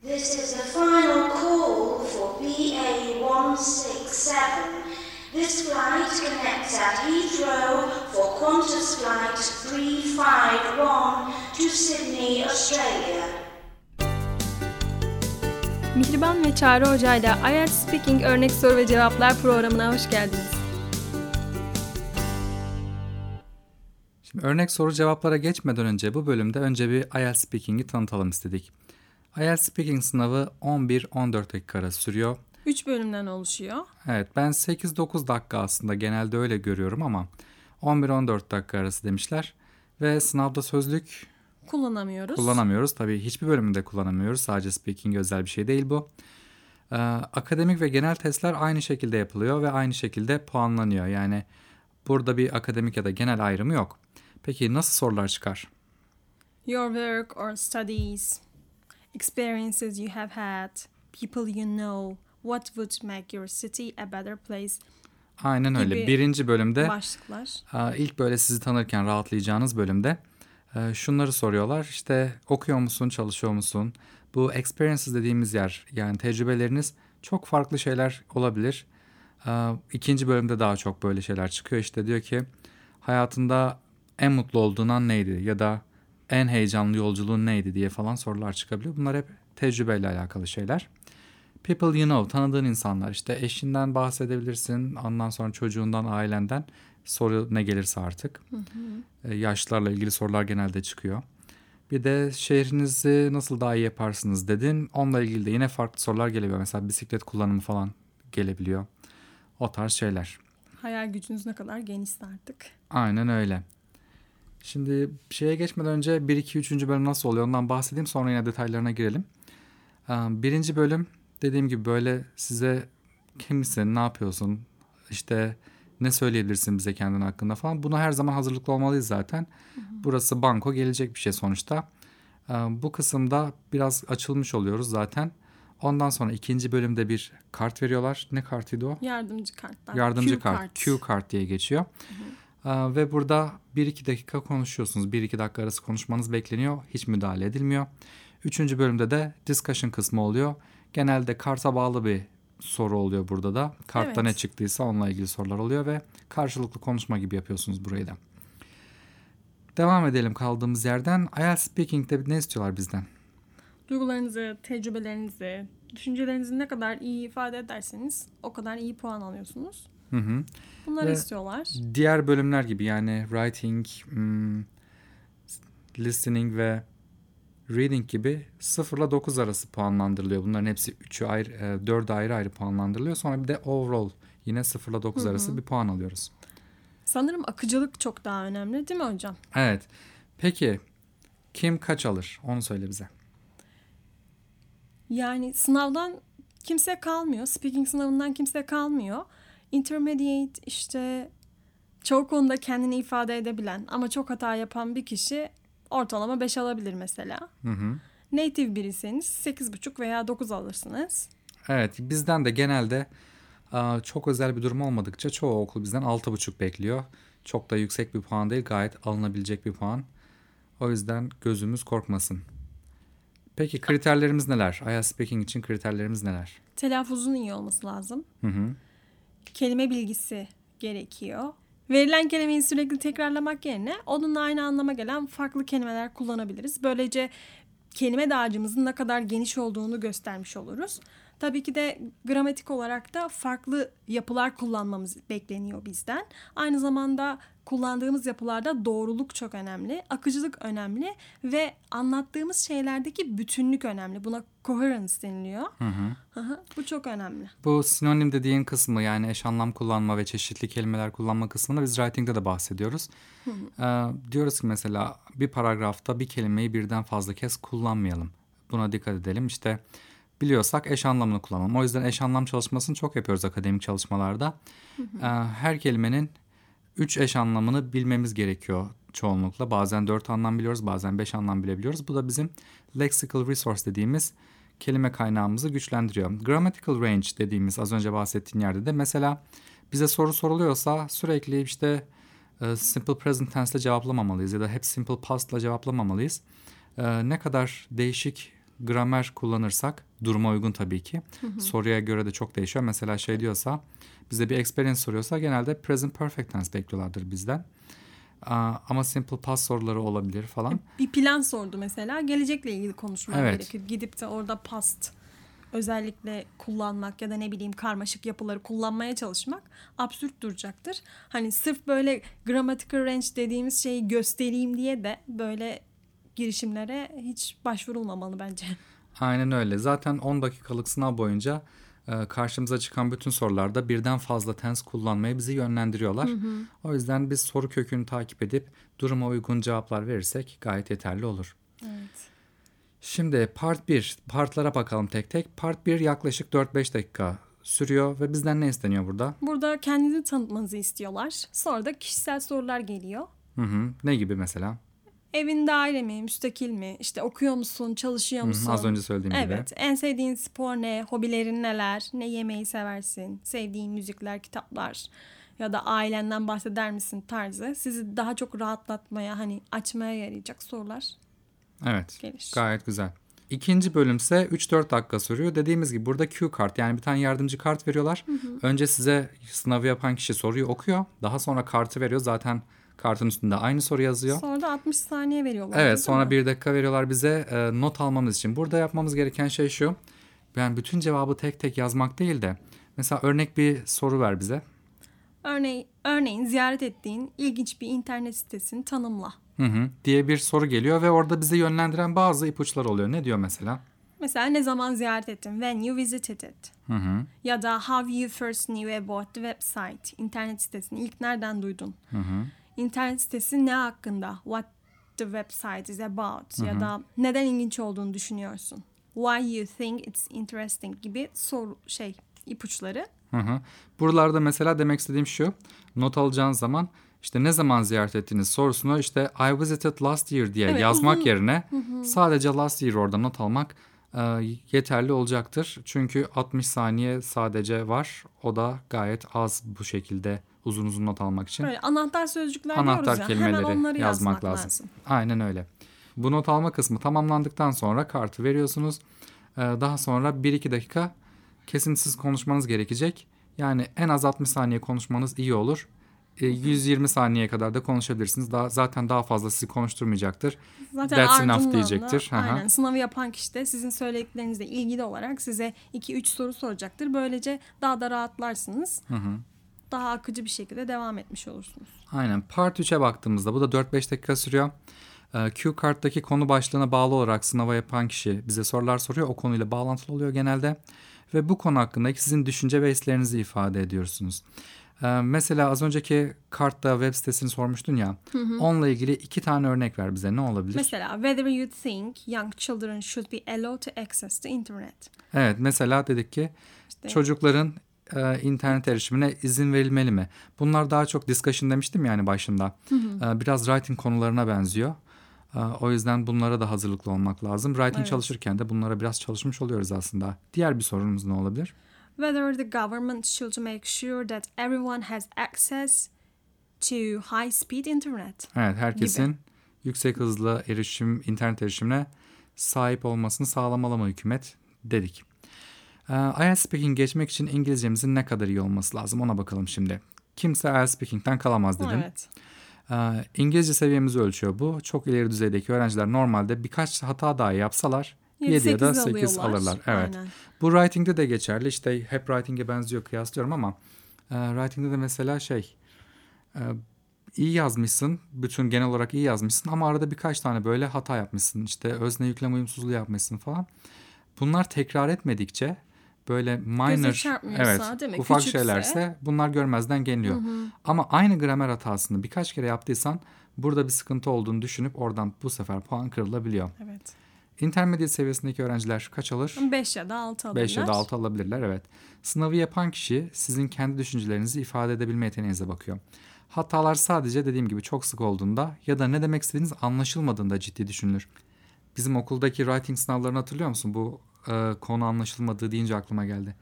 This is the final call for BA 167. This flight connects at Heathrow for Qantas Flight 351 to Sydney, Australia. Mihriban ve Çağrı Hoca ile IELTS Speaking Örnek Soru ve Cevaplar programına hoş geldiniz. Şimdi örnek soru cevaplara geçmeden önce bu bölümde önce bir IELTS Speaking'i tanıtalım istedik. IELTS Speaking sınavı 11-14 dakika arası sürüyor. 3 bölümden oluşuyor. Evet ben 8-9 dakika aslında genelde öyle görüyorum ama 11-14 dakika arası demişler. Ve sınavda sözlük Kullanamıyoruz. kullanamıyoruz. Tabii hiçbir bölümünde kullanamıyoruz. Sadece speaking özel bir şey değil bu. Ee, akademik ve genel testler aynı şekilde yapılıyor ve aynı şekilde puanlanıyor. Yani burada bir akademik ya da genel ayrımı yok. Peki nasıl sorular çıkar? Your work or studies, experiences you have had, people you know, what would make your city a better place Aynen öyle. Gibi Birinci bölümde başlıklar. e, ilk böyle sizi tanırken rahatlayacağınız bölümde e, şunları soruyorlar. İşte okuyor musun, çalışıyor musun? Bu experiences dediğimiz yer yani tecrübeleriniz çok farklı şeyler olabilir. E, İkinci bölümde daha çok böyle şeyler çıkıyor. İşte diyor ki hayatında en mutlu olduğun an neydi ya da en heyecanlı yolculuğun neydi diye falan sorular çıkabiliyor. Bunlar hep tecrübeyle alakalı şeyler. People you know, tanıdığın insanlar. İşte eşinden bahsedebilirsin, ondan sonra çocuğundan, ailenden soru ne gelirse artık. E, yaşlılarla ilgili sorular genelde çıkıyor. Bir de şehrinizi nasıl daha iyi yaparsınız dedin. Onunla ilgili de yine farklı sorular gelebiliyor. Mesela bisiklet kullanımı falan gelebiliyor. O tarz şeyler. Hayal gücünüz ne kadar genişse artık. Aynen öyle. Şimdi şeye geçmeden önce 1, 2, 3. bölüm nasıl oluyor ondan bahsedeyim sonra yine detaylarına girelim. Ee, Birinci bölüm dediğim gibi böyle size kimsin, ne yapıyorsun, işte ne söyleyebilirsin bize kendin hakkında falan. Buna her zaman hazırlıklı olmalıyız zaten. Burası banko gelecek bir şey sonuçta. Ee, Bu kısımda biraz açılmış oluyoruz zaten. Ondan sonra ikinci bölümde bir kart veriyorlar. Ne kartıydı o? Yardımcı kartlar. Yardımcı Cue kart, Q kart diye geçiyor. Aa, ve burada 1-2 dakika konuşuyorsunuz. 1-2 dakika arası konuşmanız bekleniyor. Hiç müdahale edilmiyor. Üçüncü bölümde de discussion kısmı oluyor. Genelde karta bağlı bir soru oluyor burada da. Kartta Evet. ne çıktıysa onunla ilgili sorular oluyor ve karşılıklı konuşma gibi yapıyorsunuz burayı da. Devam edelim kaldığımız yerden. IELTS Speaking'de ne istiyorlar bizden? Duygularınızı, tecrübelerinizi, düşüncelerinizi ne kadar iyi ifade ederseniz o kadar iyi puan alıyorsunuz. Hı hı. Bunları Ve- istiyorlar. Diğer bölümler gibi yani writing, hmm, listening ve reading gibi 0 ile 9 arası puanlandırılıyor. Bunların hepsi 3'ü ayrı, 4'ü ayrı ayrı puanlandırılıyor. Sonra bir de overall yine 0 ile 9 arası bir puan alıyoruz. Sanırım akıcılık çok daha önemli değil mi hocam? Evet. Peki kim kaç alır? Onu söyle bize. Yani sınavdan kimse kalmıyor. Speaking sınavından kimse kalmıyor. Intermediate işte çoğu konuda kendini ifade edebilen ama çok hata yapan bir kişi ortalama 5 alabilir mesela. Hı hı. Native biriyseniz 8,5 veya 9 alırsınız. Evet bizden de genelde çok özel bir durum olmadıkça çoğu okul bizden 6,5 bekliyor. Çok da yüksek bir puan değil gayet alınabilecek bir puan. O yüzden gözümüz korkmasın. Peki kriterlerimiz neler? IELTS Speaking için kriterlerimiz neler? Telaffuzun iyi olması lazım. Hı hı. Kelime bilgisi gerekiyor. Verilen kelimeyi sürekli tekrarlamak yerine onunla aynı anlama gelen farklı kelimeler kullanabiliriz. Böylece kelime dağarcığımızın ne kadar geniş olduğunu göstermiş oluruz. Tabii ki de gramatik olarak da farklı yapılar kullanmamız bekleniyor bizden. Aynı zamanda kullandığımız yapılarda doğruluk çok önemli, akıcılık önemli ve anlattığımız şeylerdeki bütünlük önemli. Buna coherence deniliyor. Hı hı, Bu çok önemli. Bu sinonim dediğin kısmı yani eş anlam kullanma ve çeşitli kelimeler kullanma kısmını biz writing'de de bahsediyoruz. Ee, diyoruz ki mesela bir paragrafta bir kelimeyi birden fazla kez kullanmayalım. Buna dikkat edelim. İşte biliyorsak eş anlamını kullanalım. O yüzden eş anlam çalışmasını çok yapıyoruz akademik çalışmalarda. Ee, her kelimenin üç eş anlamını bilmemiz gerekiyor çoğunlukla. Bazen dört anlam biliyoruz, bazen beş anlam bilebiliyoruz. Bu da bizim lexical resource dediğimiz kelime kaynağımızı güçlendiriyor. Grammatical range dediğimiz az önce bahsettiğim yerde de mesela bize soru soruluyorsa sürekli işte e, simple present tense ile cevaplamamalıyız ya da hep simple past ile cevaplamamalıyız. E, ne kadar değişik gramer kullanırsak duruma uygun tabii ki. Soruya göre de çok değişiyor. Mesela şey diyorsa bize bir experience soruyorsa genelde present perfect tense bekliyorlardır bizden. Ama simple past soruları olabilir falan. Bir plan sordu mesela. Gelecekle ilgili konuşmak Evet. gerekir. Gidip de orada past özellikle kullanmak ya da ne bileyim karmaşık yapıları kullanmaya çalışmak absürt duracaktır. Hani sırf böyle grammatical range dediğimiz şeyi göstereyim diye de böyle girişimlere hiç başvurulmamalı bence. Aynen öyle. Zaten 10 dakikalık sınav boyunca e, karşımıza çıkan bütün sorularda birden fazla tense kullanmaya bizi yönlendiriyorlar. O yüzden biz soru kökünü takip edip duruma uygun cevaplar verirsek gayet yeterli olur. Evet. Şimdi part 1. Partlara bakalım tek tek. Part 1 yaklaşık 4-5 dakika sürüyor ve bizden ne isteniyor burada? Burada kendinizi tanıtmanızı istiyorlar. Sonra da kişisel sorular geliyor. Hı hı. Ne gibi mesela? Evin daire mi, müstakil mi? İşte okuyor musun, çalışıyor Hı hı, musun? Az önce söylediğim gibi. Evet. En sevdiğin spor ne? Hobilerin neler? Ne yemeyi seversin? Sevdiğin müzikler, kitaplar ya da ailenden bahseder misin tarzı sizi daha çok rahatlatmaya, hani açmaya yarayacak sorular. Evet. Geliş. Gayet güzel. İkinci bölümse 3-4 dakika sürüyor. Dediğimiz gibi burada Q kart yani bir tane yardımcı kart veriyorlar. Önce size sınavı yapan kişi soruyu okuyor. Daha sonra kartı veriyor. Zaten kartın üstünde aynı soru yazıyor. Sonra da 60 saniye veriyorlar. Evet sonra mi? bir dakika veriyorlar bize e, not almamız için. Burada yapmamız gereken şey şu. Ben bütün cevabı tek tek yazmak değil de mesela örnek bir soru ver bize. Örneğin, örneğin ziyaret ettiğin ilginç bir internet sitesini tanımla. Hı hı, diye bir soru geliyor ve orada bizi yönlendiren bazı ipuçları oluyor. Ne diyor mesela? Mesela ne zaman ziyaret ettin? When you visited it. Hı hı, Ya da how you first knew about the website. İnternet sitesini ilk nereden duydun? hı hı. İnternet sitesi ne hakkında? What the website is about. Ya da neden ilginç olduğunu düşünüyorsun? Why you think it's interesting gibi soru şey ipuçları. Hı hı. Buralarda mesela demek istediğim şu. Not alacağınız zaman işte ne zaman ziyaret ettiğiniz sorusunu işte I visited last year diye Evet, yazmak uzun- yerine sadece last year orada not almak yeterli olacaktır. Çünkü 60 saniye sadece var. O da gayet az bu şekilde uzun uzun not almak için. Böyle anahtar sözcükler Anahtar diyoruz ya. kelimeleri Hemen onları yazmak yazmak lazım. lazım. Aynen öyle. Bu not alma kısmı tamamlandıktan sonra kartı veriyorsunuz. Ee, daha sonra 1-2 dakika kesintisiz konuşmanız gerekecek. Yani en az 60 saniye konuşmanız iyi olur. Ee, 120 saniyeye kadar da konuşabilirsiniz. Daha, zaten daha fazla sizi konuşturmayacaktır. Zaten That's enough da- diyecektir. Hı hı. Aynen sınavı yapan kişi de sizin söylediklerinizle ilgili olarak size 2-3 soru soracaktır. Böylece daha da rahatlarsınız. Daha akıcı bir şekilde devam etmiş olursunuz. Aynen. Part 3'e baktığımızda bu da 4-5 dakika sürüyor. Ee, Q karttaki konu başlığına bağlı olarak sınava yapan kişi bize sorular soruyor. O konuyla bağlantılı oluyor genelde. Ve bu konu hakkındaki sizin düşünce ve hislerinizi ifade ediyorsunuz. Ee, mesela az önceki kartta web sitesini sormuştun ya. Onunla ilgili iki tane örnek ver bize. Ne olabilir? Mesela whether you think young children should be allowed to access the internet. Evet mesela dedik ki İşte çocukların e, internet erişimine izin verilmeli mi? Bunlar daha çok discussion demiştim yani başında. E, biraz writing konularına benziyor. E, o yüzden bunlara da hazırlıklı olmak lazım. Writing Evet. çalışırken de bunlara biraz çalışmış oluyoruz aslında. Diğer bir sorunumuz ne olabilir? Whether the government should make sure that everyone has access to high speed internet. Evet herkesin yüksek hızlı erişim, internet erişimine sahip olmasını sağlamalı mı hükümet dedik. Ee, IELTS Speaking geçmek için İngilizcemizin ne kadar iyi olması lazım ona bakalım şimdi. Kimse IELTS Speaking'den kalamaz dedim. Evet. Ee, İngilizce seviyemizi ölçüyor bu. Çok ileri düzeydeki öğrenciler normalde birkaç hata daha yapsalar 7 ya da 7-8 8 alıyorlar. alırlar. Evet. Aynen. Bu writing'de de geçerli. İşte hep writing'e benziyor kıyaslıyorum ama e, writing'de de mesela şey e, iyi yazmışsın. Bütün genel olarak iyi yazmışsın ama arada birkaç tane böyle hata yapmışsın. İşte özne yüklem uyumsuzluğu yapmışsın falan. Bunlar tekrar etmedikçe böyle minor evet değil mi? ufak Küçükse. şeylerse bunlar görmezden geliniyor. Ama aynı gramer hatasını birkaç kere yaptıysan burada bir sıkıntı olduğunu düşünüp oradan bu sefer puan kırılabiliyor. Evet. Intermediate seviyesindeki öğrenciler kaç alır? 5 ya da 6 alırlar. 5 ya da 6 alabilirler evet. Sınavı yapan kişi sizin kendi düşüncelerinizi ifade edebilme yeteneğinize bakıyor. Hatalar sadece dediğim gibi çok sık olduğunda ya da ne demek istediğiniz anlaşılmadığında ciddi düşünülür. Bizim okuldaki writing sınavlarını hatırlıyor musun? Bu e, konu anlaşılmadığı deyince aklıma geldi.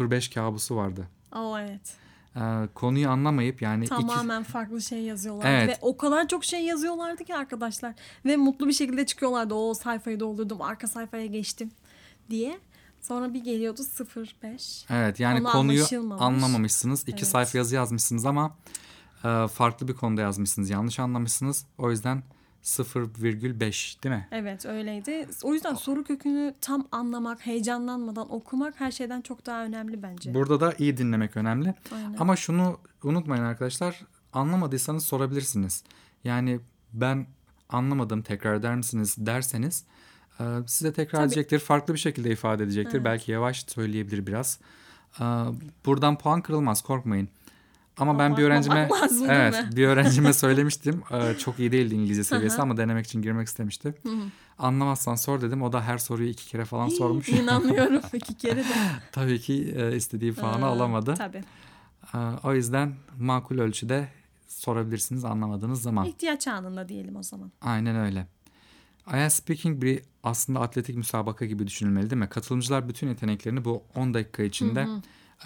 05 kabusu vardı. Aa evet. E, konuyu anlamayıp yani iki, Tamamen farklı şey yazıyorlardı Evet. ve o kadar çok şey yazıyorlardı ki arkadaşlar ve mutlu bir şekilde çıkıyorlardı. O sayfayı doldurdum, arka sayfaya geçtim diye. Sonra bir geliyordu 05. Evet yani Konu konuyu anlamamışsınız. İki Evet. sayfa yazı yazmışsınız ama e, farklı bir konuda yazmışsınız. Yanlış anlamışsınız. O yüzden 0,5 değil mi? Evet öyleydi. O yüzden soru kökünü tam anlamak, heyecanlanmadan okumak her şeyden çok daha önemli bence. Burada da iyi dinlemek önemli. Aynen. Ama şunu unutmayın arkadaşlar. Anlamadıysanız sorabilirsiniz. Yani ben anlamadım tekrar eder misiniz derseniz e, size tekrar Tabii. edecektir. Farklı bir şekilde ifade edecektir. Evet. Belki yavaş söyleyebilir biraz. E, Buradan puan kırılmaz korkmayın. Ama ben bir öğrencime lazım, evet bir öğrencime söylemiştim. E, Çok iyi değildi İngilizce seviyesi ama denemek için girmek istemişti. Anlamazsan sor dedim. O da her soruyu iki kere falan sormuş. İnanmıyorum iki kere de. Tabii ki e, istediği puanı Ha, alamadı. Tabii. Ee, O yüzden makul ölçüde sorabilirsiniz anlamadığınız zaman. İhtiyaç anında diyelim o zaman. Aynen öyle. IELTS Speaking bir aslında atletik müsabaka gibi düşünülmeli değil mi? Katılımcılar bütün yeteneklerini bu 10 dakika içinde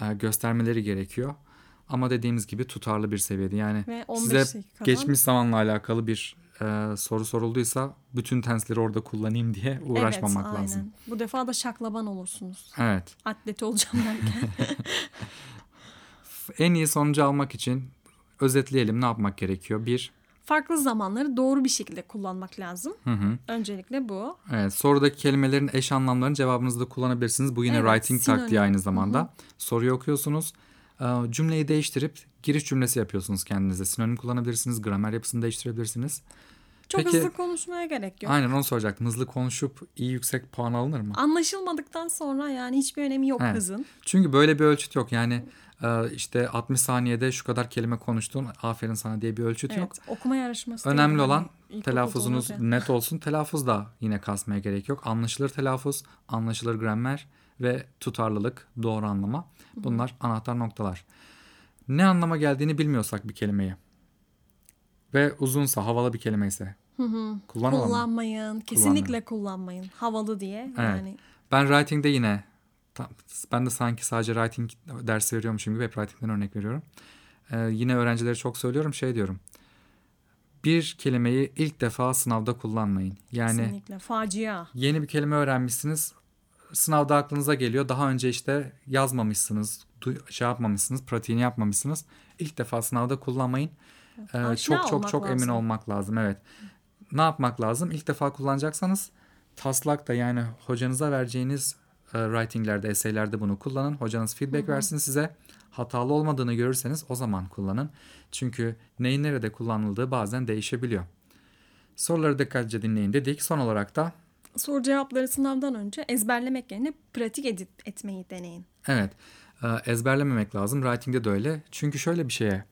e, göstermeleri gerekiyor. Ama dediğimiz gibi tutarlı bir seviyede. Yani Ve 15 size dakikadan- geçmiş zamanla alakalı bir e, soru sorulduysa bütün tensleri orada kullanayım diye uğraşmamak evet, lazım. Aynen. Bu defa da şaklaban olursunuz. Evet. Atlet olacağım derken. En iyi sonucu almak için özetleyelim ne yapmak gerekiyor? Bir, Farklı zamanları doğru bir şekilde kullanmak lazım. hı hı. Öncelikle bu. Evet, sorudaki kelimelerin eş anlamlarını cevabınızda kullanabilirsiniz. Bu yine Evet, writing sinonim. taktiği aynı zamanda. Soruyu okuyorsunuz. E, Cümleyi değiştirip giriş cümlesi yapıyorsunuz kendinize. Sinonim kullanabilirsiniz, gramer yapısını değiştirebilirsiniz. Çok Peki- hızlı konuşmaya gerek yok. Aynen onu soracaktım. Hızlı konuşup iyi yüksek puan alınır mı? Anlaşılmadıktan sonra yani hiçbir önemi yok Evet. hızın. Çünkü böyle bir ölçüt yok. Yani e, işte 60 saniyede şu kadar kelime konuştun, aferin sana diye bir ölçüt Evet. yok. Okuma yarışması. Önemli değil, olan telaffuzunuz net olsun. Telaffuz da yine kasmaya gerek yok. Anlaşılır telaffuz, anlaşılır gramer ve tutarlılık, doğru anlama. Bunlar anahtar noktalar. Ne anlama geldiğini bilmiyorsak bir kelimeyi ve uzunsa, havalı bir kelime ise kullanalım mı? Kullanmayın. Kesinlikle kullanmayın. Havalı diye. Yani Ben writing'de yine ben de sanki sadece writing dersi veriyormuşum gibi hep writing'den örnek veriyorum. Ee, yine öğrencilere çok söylüyorum şey diyorum. Bir kelimeyi ilk defa sınavda kullanmayın. Yani kesinlikle. Facia. yeni bir kelime öğrenmişsiniz. Sınavda aklınıza geliyor. Daha önce işte yazmamışsınız, şey yapmamışsınız, pratiğini yapmamışsınız. İlk defa sınavda kullanmayın. Ee, Aşina çok çok çok emin lazım. olmak lazım. Evet. Ne yapmak lazım? İlk defa kullanacaksanız taslakta yani hocanıza vereceğiniz e, writinglerde, eseylerde bunu kullanın. Hocanız feedback versin size. Hatalı olmadığını görürseniz o zaman kullanın. Çünkü neyin nerede kullanıldığı bazen değişebiliyor. Soruları dikkatlice dinleyin dedik. Son olarak da Soru cevapları sınavdan önce ezberlemek yerine pratik edip etmeyi deneyin. Evet. e, Ezberlememek lazım. Writing'de de öyle. Çünkü şöyle bir şeye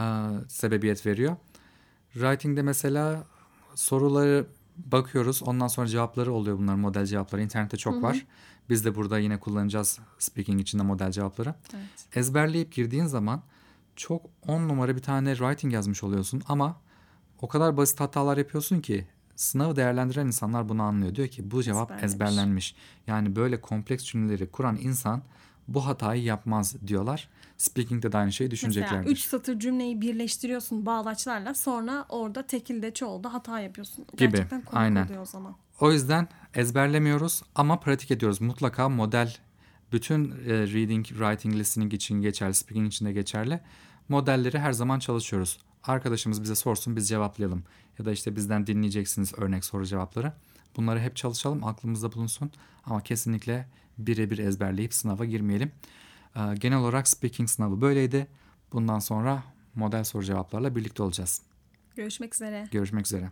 e, sebebiyet veriyor. Writing'de mesela soruları bakıyoruz. Ondan sonra cevapları oluyor bunlar model cevapları. İnternette çok var. Biz de burada yine kullanacağız speaking içinde model cevapları. Evet. Ezberleyip girdiğin zaman çok on numara bir tane writing yazmış oluyorsun ama o kadar basit hatalar yapıyorsun ki sınavı değerlendiren insanlar bunu anlıyor. Diyor ki bu cevap Ezberlemiş. ezberlenmiş. Yani böyle kompleks cümleleri kuran insan bu hatayı yapmaz diyorlar. Speaking'de de aynı şeyi Mesela düşüneceklerdir. üç satır cümleyi birleştiriyorsun bağlaçlarla sonra orada tekilde çoğulda hata yapıyorsun. Gibi, Gerçekten komik aynen. oluyor o zaman. O yüzden ezberlemiyoruz ama pratik ediyoruz. Mutlaka model bütün e, reading, writing, listening için geçerli, speaking için de geçerli. Modelleri her zaman çalışıyoruz. Arkadaşımız bize sorsun biz cevaplayalım. Ya da işte bizden dinleyeceksiniz örnek soru cevapları. Bunları hep çalışalım aklımızda bulunsun. Ama kesinlikle birebir ezberleyip sınava girmeyelim. Ee, Genel olarak speaking sınavı böyleydi. Bundan sonra model soru cevaplarla birlikte olacağız. Görüşmek üzere. Görüşmek üzere.